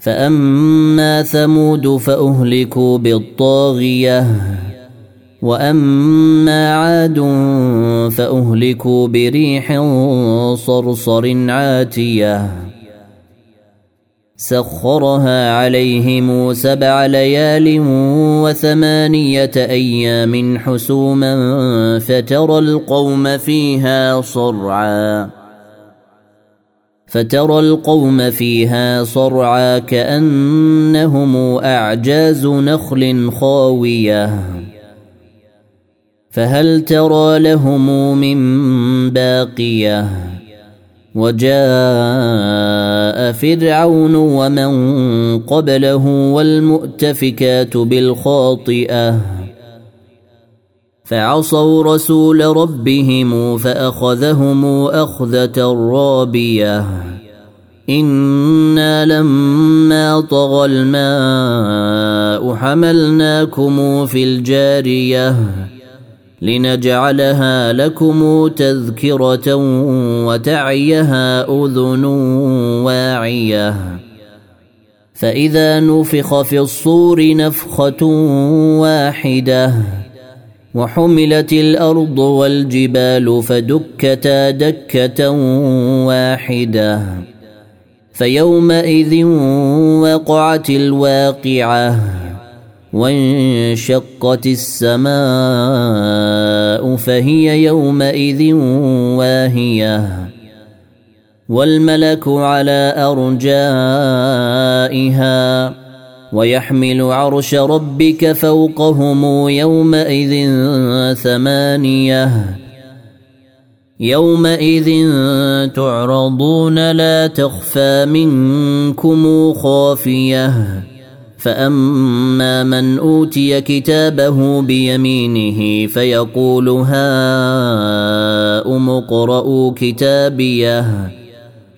فأما ثمود فأهلكوا بالطاغية وأما عاد فأهلكوا بريح صرصر عاتية سخرها عليهم سبع ليال وثمانية أيام حسوما فترى القوم فيها صرعاً فترى القوم فيها صرعى كانهم اعجاز نخل خاويه فهل ترى لهم من باقيه وجاء فرعون ومن قبله والمؤتفكات بالخاطئه فعصوا رسول ربهم فاخذهم اخذه رابيه انا لما طغى الماء حملناكم في الجاريه لنجعلها لكم تذكره وتعيها اذن واعيه فاذا نفخ في الصور نفخه واحده وحملت الارض والجبال فدكتا دكه واحده فيومئذ وقعت الواقعه وانشقت السماء فهي يومئذ واهيه والملك على ارجائها ويحمل عرش ربك فوقهم يومئذ ثمانيه يومئذ تعرضون لا تخفى منكم خافيه فاما من اوتي كتابه بيمينه فيقول هاؤم اقرءوا كتابيه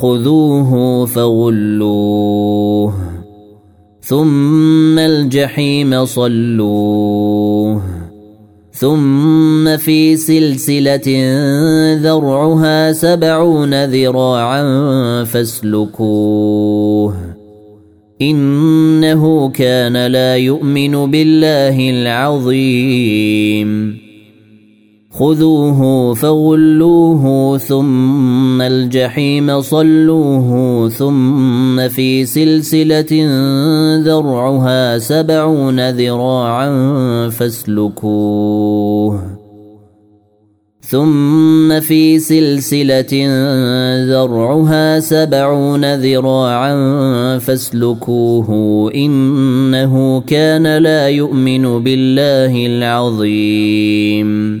خذوه فغلوه ثم الجحيم صلوه ثم في سلسله ذرعها سبعون ذراعا فاسلكوه انه كان لا يؤمن بالله العظيم خذوه فغلوه ثم الجحيم صلوه ثم في سلسلة ذرعها سبعون ذراعا فاسلكوه ثم في سلسلة ذرعها سبعون ذراعا فاسلكوه إنه كان لا يؤمن بالله العظيم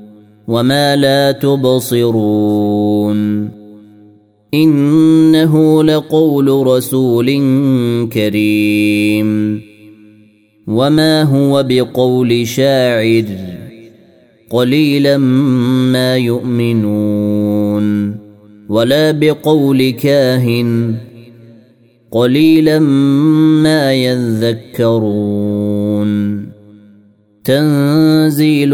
وما لا تبصرون انه لقول رسول كريم وما هو بقول شاعر قليلا ما يؤمنون ولا بقول كاهن قليلا ما يذكرون تنزيل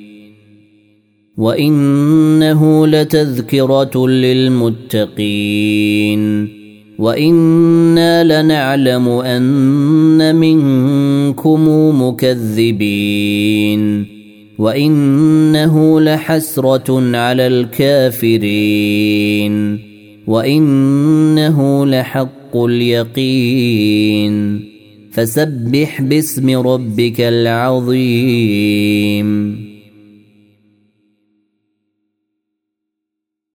وانه لتذكره للمتقين وانا لنعلم ان منكم مكذبين وانه لحسره على الكافرين وانه لحق اليقين فسبح باسم ربك العظيم